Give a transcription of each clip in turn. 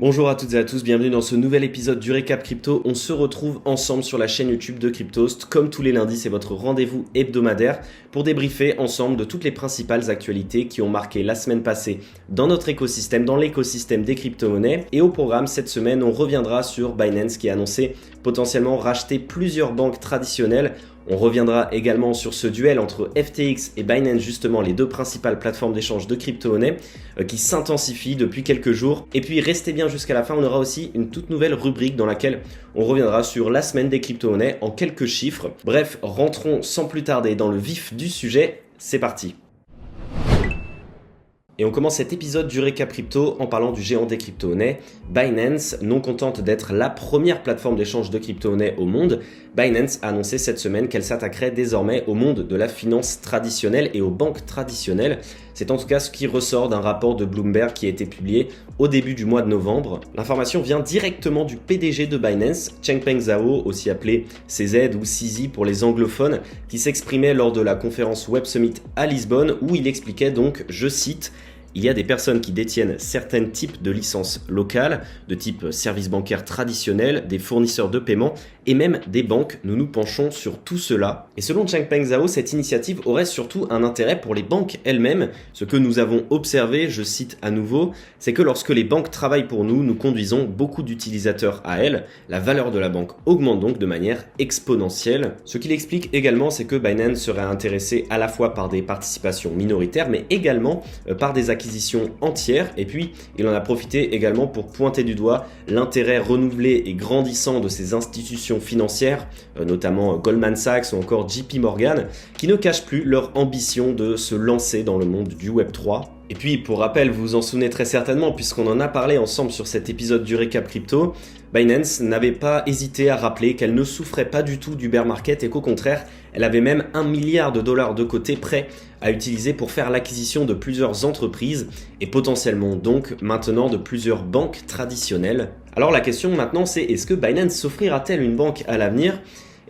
Bonjour à toutes et à tous, bienvenue dans ce nouvel épisode du Récap Crypto. On se retrouve ensemble sur la chaîne YouTube de Cryptost. Comme tous les lundis, c'est votre rendez-vous hebdomadaire pour débriefer ensemble de toutes les principales actualités qui ont marqué la semaine passée dans notre écosystème, dans l'écosystème des crypto-monnaies. Et au programme, cette semaine, on reviendra sur Binance qui a annoncé potentiellement racheter plusieurs banques traditionnelles on reviendra également sur ce duel entre FTX et Binance, justement les deux principales plateformes d'échange de crypto-monnaies, euh, qui s'intensifient depuis quelques jours. Et puis restez bien jusqu'à la fin, on aura aussi une toute nouvelle rubrique dans laquelle on reviendra sur la semaine des crypto-monnaies en quelques chiffres. Bref, rentrons sans plus tarder dans le vif du sujet. C'est parti. Et on commence cet épisode du Récap Crypto en parlant du géant des crypto-monnaies, Binance. Non contente d'être la première plateforme d'échange de crypto-monnaies au monde, Binance a annoncé cette semaine qu'elle s'attaquerait désormais au monde de la finance traditionnelle et aux banques traditionnelles. C'est en tout cas ce qui ressort d'un rapport de Bloomberg qui a été publié au début du mois de novembre. L'information vient directement du PDG de Binance, Chengpeng Zhao, aussi appelé CZ ou CZ pour les anglophones, qui s'exprimait lors de la conférence Web Summit à Lisbonne où il expliquait donc, je cite, il y a des personnes qui détiennent certains types de licences locales, de type service bancaire traditionnel, des fournisseurs de paiement et même des banques. Nous nous penchons sur tout cela. Et selon Changpeng Zhao, cette initiative aurait surtout un intérêt pour les banques elles-mêmes. Ce que nous avons observé, je cite à nouveau, c'est que lorsque les banques travaillent pour nous, nous conduisons beaucoup d'utilisateurs à elles. La valeur de la banque augmente donc de manière exponentielle. Ce qu'il explique également, c'est que Binance serait intéressé à la fois par des participations minoritaires, mais également euh, par des acquisitions entières. Et puis, il en a profité également pour pointer du doigt l'intérêt renouvelé et grandissant de ces institutions financières, euh, notamment Goldman Sachs ou encore JP Morgan, qui ne cachent plus leur ambition de se lancer dans le monde du Web3. Et puis, pour rappel, vous vous en souvenez très certainement, puisqu'on en a parlé ensemble sur cet épisode du récap crypto, Binance n'avait pas hésité à rappeler qu'elle ne souffrait pas du tout du bear market et qu'au contraire, elle avait même un milliard de dollars de côté prêt à utiliser pour faire l'acquisition de plusieurs entreprises et potentiellement donc maintenant de plusieurs banques traditionnelles. Alors la question maintenant c'est est-ce que Binance s'offrira-t-elle une banque à l'avenir?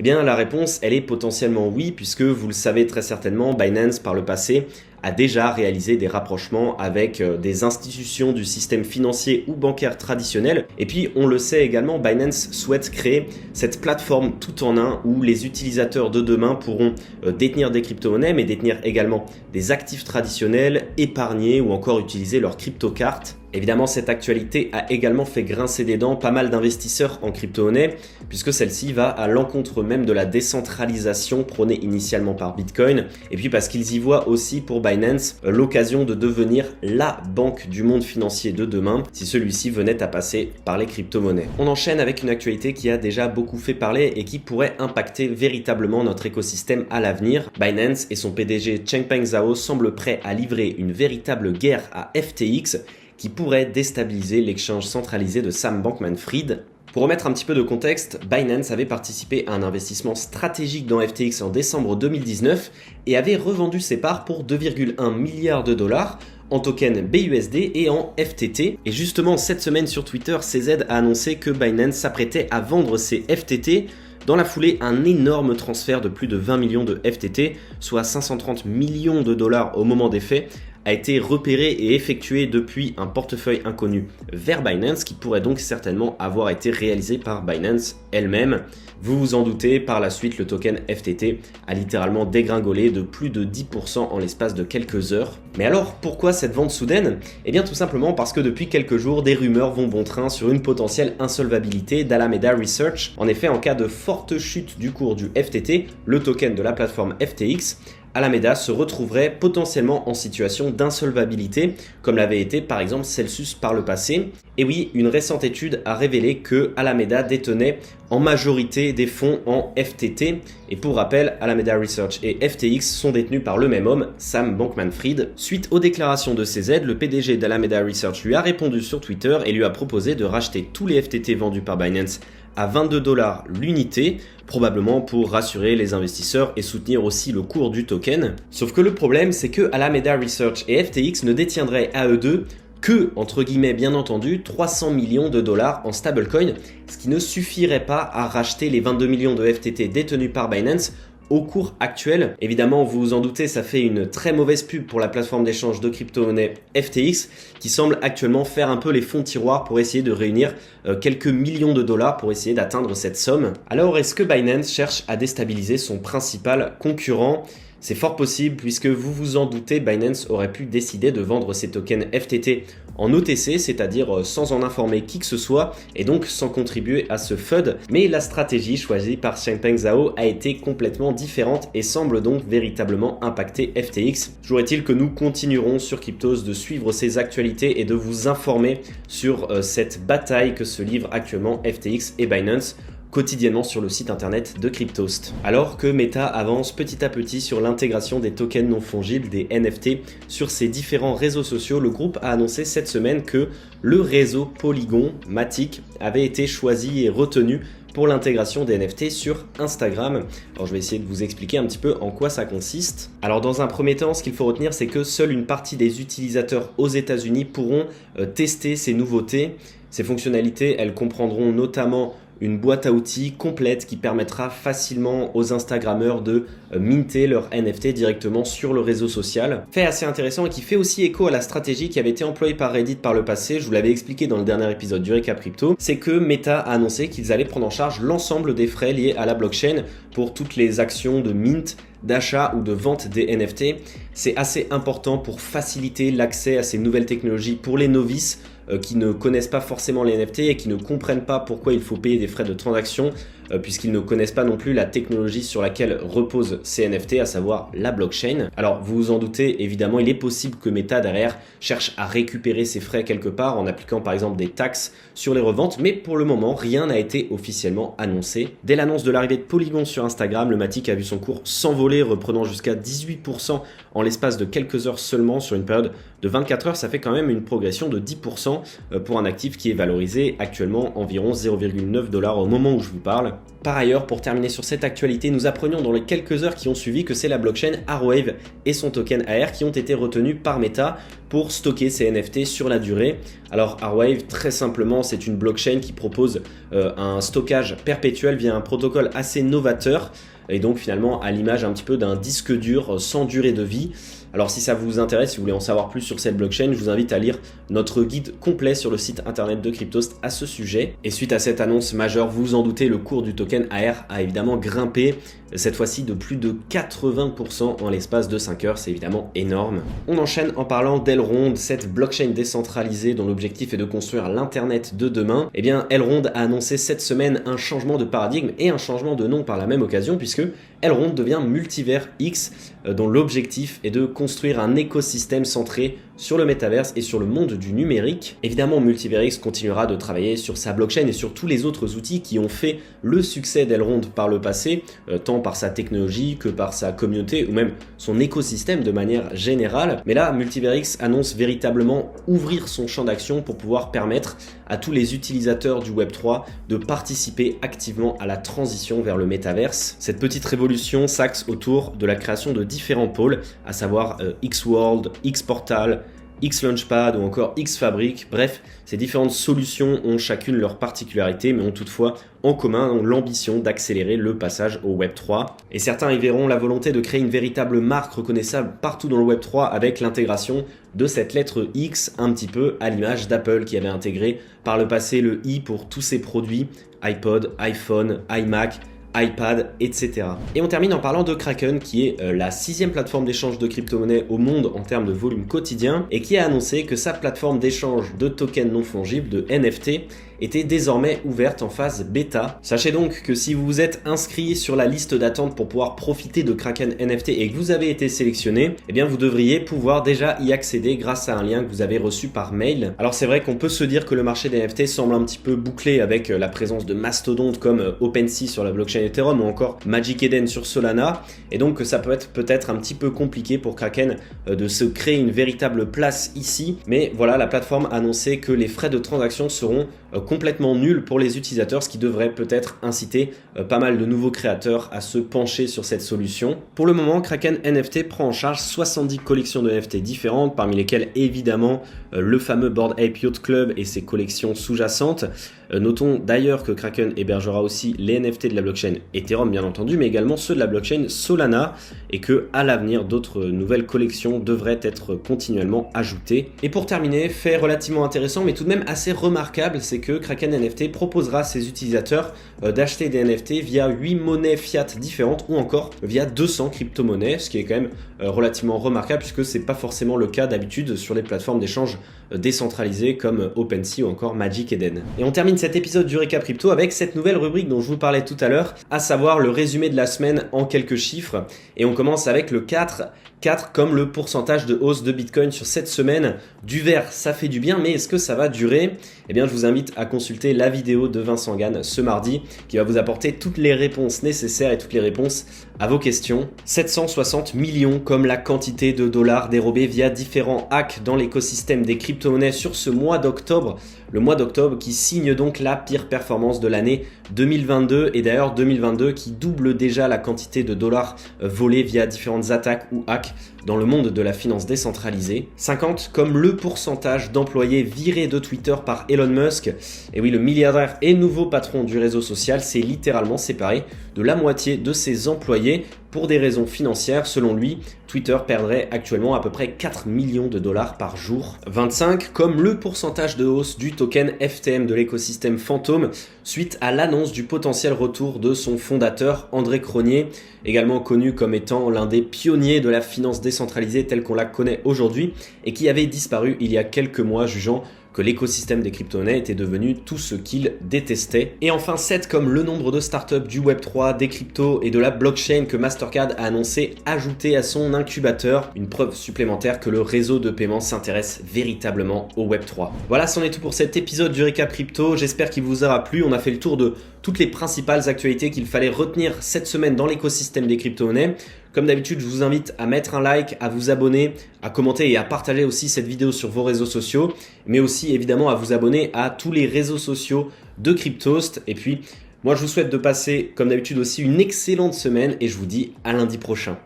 Eh bien, la réponse, elle est potentiellement oui, puisque vous le savez très certainement, Binance, par le passé, a déjà réalisé des rapprochements avec euh, des institutions du système financier ou bancaire traditionnel. Et puis, on le sait également, Binance souhaite créer cette plateforme tout en un où les utilisateurs de demain pourront euh, détenir des crypto-monnaies, mais détenir également des actifs traditionnels, épargner ou encore utiliser leurs crypto-cartes Évidemment, cette actualité a également fait grincer des dents pas mal d'investisseurs en crypto-monnaie, puisque celle-ci va à l'encontre même de la décentralisation prônée initialement par Bitcoin, et puis parce qu'ils y voient aussi pour Binance l'occasion de devenir la banque du monde financier de demain, si celui-ci venait à passer par les crypto-monnaies. On enchaîne avec une actualité qui a déjà beaucoup fait parler et qui pourrait impacter véritablement notre écosystème à l'avenir. Binance et son PDG Chengpeng Zhao semblent prêts à livrer une véritable guerre à FTX, qui pourrait déstabiliser l'exchange centralisé de Sam Bankman-Fried. Pour remettre un petit peu de contexte, Binance avait participé à un investissement stratégique dans FTX en décembre 2019 et avait revendu ses parts pour 2,1 milliards de dollars en token BUSD et en FTT. Et justement, cette semaine sur Twitter, CZ a annoncé que Binance s'apprêtait à vendre ses FTT. Dans la foulée, un énorme transfert de plus de 20 millions de FTT, soit 530 millions de dollars au moment des faits, a été repéré et effectué depuis un portefeuille inconnu vers Binance qui pourrait donc certainement avoir été réalisé par Binance elle-même. Vous vous en doutez, par la suite le token FTT a littéralement dégringolé de plus de 10% en l'espace de quelques heures. Mais alors pourquoi cette vente soudaine? Eh bien tout simplement parce que depuis quelques jours des rumeurs vont bon train sur une potentielle insolvabilité d'Alameda Research. En effet en cas de forte chute du cours du FTT, le token de la plateforme FTX, Alameda se retrouverait potentiellement en situation d'insolvabilité, comme l'avait été par exemple Celsius par le passé. Et oui, une récente étude a révélé que Alameda détenait en majorité des fonds en FTT. Et pour rappel, Alameda Research et FTX sont détenus par le même homme, Sam Bankman-Fried. Suite aux déclarations de CZ, le PDG d'Alameda Research lui a répondu sur Twitter et lui a proposé de racheter tous les FTT vendus par Binance à 22 dollars l'unité, probablement pour rassurer les investisseurs et soutenir aussi le cours du token. Sauf que le problème, c'est que Alameda Research et FTX ne détiendraient à eux deux que, entre guillemets bien entendu, 300 millions de dollars en stablecoin, ce qui ne suffirait pas à racheter les 22 millions de FTT détenus par Binance au cours actuel. Évidemment, vous vous en doutez, ça fait une très mauvaise pub pour la plateforme d'échange de crypto-monnaies FTX qui semble actuellement faire un peu les fonds tiroirs pour essayer de réunir euh, quelques millions de dollars pour essayer d'atteindre cette somme. Alors, est-ce que Binance cherche à déstabiliser son principal concurrent? C'est fort possible puisque vous vous en doutez, Binance aurait pu décider de vendre ses tokens FTT en OTC, c'est-à-dire euh, sans en informer qui que ce soit et donc sans contribuer à ce FUD. Mais la stratégie choisie par Changpeng Zhao a été complètement différente et semble donc véritablement impacter FTX. Jouerait-il que nous continuerons sur Cryptos de suivre ces actualités et de vous informer sur euh, cette bataille que se livrent actuellement FTX et Binance quotidiennement sur le site internet de Cryptost. Alors que Meta avance petit à petit sur l'intégration des tokens non fongibles, des NFT, sur ses différents réseaux sociaux, le groupe a annoncé cette semaine que le réseau Polygon Matic avait été choisi et retenu pour l'intégration des NFT sur Instagram. Alors je vais essayer de vous expliquer un petit peu en quoi ça consiste. Alors dans un premier temps, ce qu'il faut retenir, c'est que seule une partie des utilisateurs aux États-Unis pourront euh, tester ces nouveautés. Ces fonctionnalités, elles comprendront notamment une boîte à outils complète qui permettra facilement aux Instagrammeurs de euh, minter leur NFT directement sur le réseau social. Fait assez intéressant et qui fait aussi écho à la stratégie qui avait été employée par Reddit par le passé, je vous l'avais expliqué dans le dernier épisode du Recap Crypto, c'est que Meta a annoncé qu'ils allaient prendre en charge l'ensemble des frais liés à la blockchain pour toutes les actions de mint d'achat ou de vente des NFT. C'est assez important pour faciliter l'accès à ces nouvelles technologies pour les novices qui ne connaissent pas forcément les NFT et qui ne comprennent pas pourquoi il faut payer des frais de transaction. euh, puisqu'ils ne connaissent pas non plus la technologie sur laquelle reposent ces à savoir la blockchain. Alors vous vous en doutez, évidemment, il est possible que Meta derrière cherche à récupérer ces frais quelque part en appliquant par exemple des taxes sur les reventes, mais pour le moment, rien n'a été officiellement annoncé. Dès l'annonce de l'arrivée de Polygon sur Instagram, le Matic a vu son cours s'envoler, reprenant jusqu'à 18% en l'espace de quelques heures seulement sur une période de 24 heures, ça fait quand même une progression de 10% euh, pour un actif qui est valorisé actuellement environ 0,9 dollars au moment où je vous parle. Par ailleurs, pour terminer sur cette actualité, nous apprenions dans les quelques heures qui ont suivi que c'est la blockchain Arwave et son token AR qui ont été retenus par Meta pour stocker ces NFT sur la durée. Alors Arwave, très simplement, c'est une blockchain qui propose euh, un stockage perpétuel via un protocole assez novateur et donc finalement à l'image un petit peu d'un disque dur sans durée de vie. Alors si ça vous intéresse, si vous voulez en savoir plus sur cette blockchain, je vous invite à lire notre guide complet sur le site internet de Cryptost à ce sujet. Et suite à cette annonce majeure, vous en doutez, le cours du token AR a évidemment grimpé, cette fois-ci de plus de 80% en l'espace de 5 heures, c'est évidemment énorme. On enchaîne en parlant d'Elrond, cette blockchain décentralisée dont l'objectif est de construire l'internet de demain. Eh bien, Elrond a annoncé cette semaine un changement de paradigme et un changement de nom par la même occasion puisque Elrond devient Multivers X, euh, dont l'objectif est de construire un écosystème centré sur le métaverse et sur le monde du numérique. Évidemment, Multivers X continuera de travailler sur sa blockchain et sur tous les autres outils qui ont fait le succès d'Elrond par le passé, euh, tant par sa technologie que par sa communauté ou même son écosystème de manière générale. Mais là, Multivers X annonce véritablement ouvrir son champ d'action pour pouvoir permettre à tous les utilisateurs du Web3 de participer activement à la transition vers le métaverse. Cette petite révolution s'axe autour de la création de différents pôles, à savoir euh, X-World, X-Portal, X-Launchpad ou encore X-Fabric. Bref, ces différentes solutions ont chacune leur particularité, mais ont toutefois en commun l'ambition d'accélérer le passage au Web 3. Et certains y verront la volonté de créer une véritable marque reconnaissable partout dans le Web 3 avec l'intégration de cette lettre X, un petit peu à l'image d'Apple qui avait intégré par le passé le i pour tous ses produits iPod, iPhone, iMac, iPad, etc. Et on termine en parlant de Kraken, qui est euh, la sixième plateforme d'échange de crypto-monnaies au monde en termes de volume quotidien, et qui a annoncé que sa plateforme d'échange de tokens non fongibles, de NFT, était désormais ouverte en phase bêta. Sachez donc que si vous vous êtes inscrit sur la liste d'attente pour pouvoir profiter de Kraken NFT et que vous avez été sélectionné, eh bien vous devriez pouvoir déjà y accéder grâce à un lien que vous avez reçu par mail. Alors c'est vrai qu'on peut se dire que le marché des NFT semble un petit peu bouclé avec euh, la présence de mastodontes comme euh, OpenSea sur la blockchain Ethereum ou encore Magic Eden sur Solana et donc que ça peut être peut-être un petit peu compliqué pour Kraken euh, de se créer une véritable place ici. Mais voilà, la plateforme a annoncé que les frais de transaction seront complètement nul pour les utilisateurs, ce qui devrait peut-être inciter euh, pas mal de nouveaux créateurs à se pencher sur cette solution. Pour le moment, Kraken NFT prend en charge 70 collections de NFT différentes, parmi lesquelles évidemment euh, le fameux Board Ape Yacht Club et ses collections sous-jacentes. Notons d'ailleurs que Kraken hébergera aussi les NFT de la blockchain Ethereum bien entendu, mais également ceux de la blockchain Solana et que à l'avenir d'autres nouvelles collections devraient être continuellement ajoutées. Et pour terminer, fait relativement intéressant mais tout de même assez remarquable, c'est que Kraken NFT proposera à ses utilisateurs euh, d'acheter des NFT via 8 monnaies fiat différentes ou encore via 200 crypto-monnaies, ce qui est quand même euh, relativement remarquable puisque c'est pas forcément le cas d'habitude sur les plateformes d'échange décentralisées comme OpenSea ou encore Magic Eden. Et on termine cet épisode du Récap Crypto avec cette nouvelle rubrique dont je vous parlais tout à l'heure, à savoir le résumé de la semaine en quelques chiffres. Et on commence avec le 4 4 comme le pourcentage de hausse de Bitcoin sur cette semaine. Du vert, ça fait du bien, mais est-ce que ça va durer? Eh bien, je vous invite à consulter la vidéo de Vincent Gann ce mardi qui va vous apporter toutes les réponses nécessaires et toutes les réponses à vos questions. 760 millions comme la quantité de dollars dérobés via différents hacks dans l'écosystème des crypto-monnaies sur ce mois d'octobre. Le mois d'octobre qui signe donc la pire performance de l'année 2022 et d'ailleurs 2022 qui double déjà la quantité de dollars euh, volés via différentes attaques ou hacks dans le monde de la finance décentralisée. 50 comme le pourcentage d'employés virés de Twitter par Elon Musk. Et oui, le milliardaire et nouveau patron du réseau social s'est littéralement séparé de la moitié de ses employés pour des raisons financières, selon lui, Twitter perdrait actuellement à peu près 4 millions de dollars par jour. 25, comme le pourcentage de hausse du token FTM de l'écosystème Fantôme suite à l'annonce du potentiel retour de son fondateur André Cronier, également connu comme étant l'un des pionniers de la finance décentralisée telle qu'on la connaît aujourd'hui et qui avait disparu il y a quelques mois jugeant que l'écosystème des crypto-monnaies était devenu tout ce qu'il détestait. Et enfin 7 comme le nombre de startups du Web3, des cryptos et de la blockchain que Mastercard a annoncé ajouter à son incubateur, une preuve supplémentaire que le réseau de paiement s'intéresse véritablement au Web3. Voilà, c'en est tout pour cet épisode du récap crypto, j'espère qu'il vous aura plu, on a fait le tour de toutes les principales actualités qu'il fallait retenir cette semaine dans l'écosystème des crypto-monnaies. Comme d'habitude, je vous invite à mettre un like, à vous abonner, à commenter et à partager aussi cette vidéo sur vos réseaux sociaux, mais aussi évidemment à vous abonner à tous les réseaux sociaux de Cryptost. Et puis, moi, je vous souhaite de passer, comme d'habitude aussi, une excellente semaine et je vous dis à lundi prochain.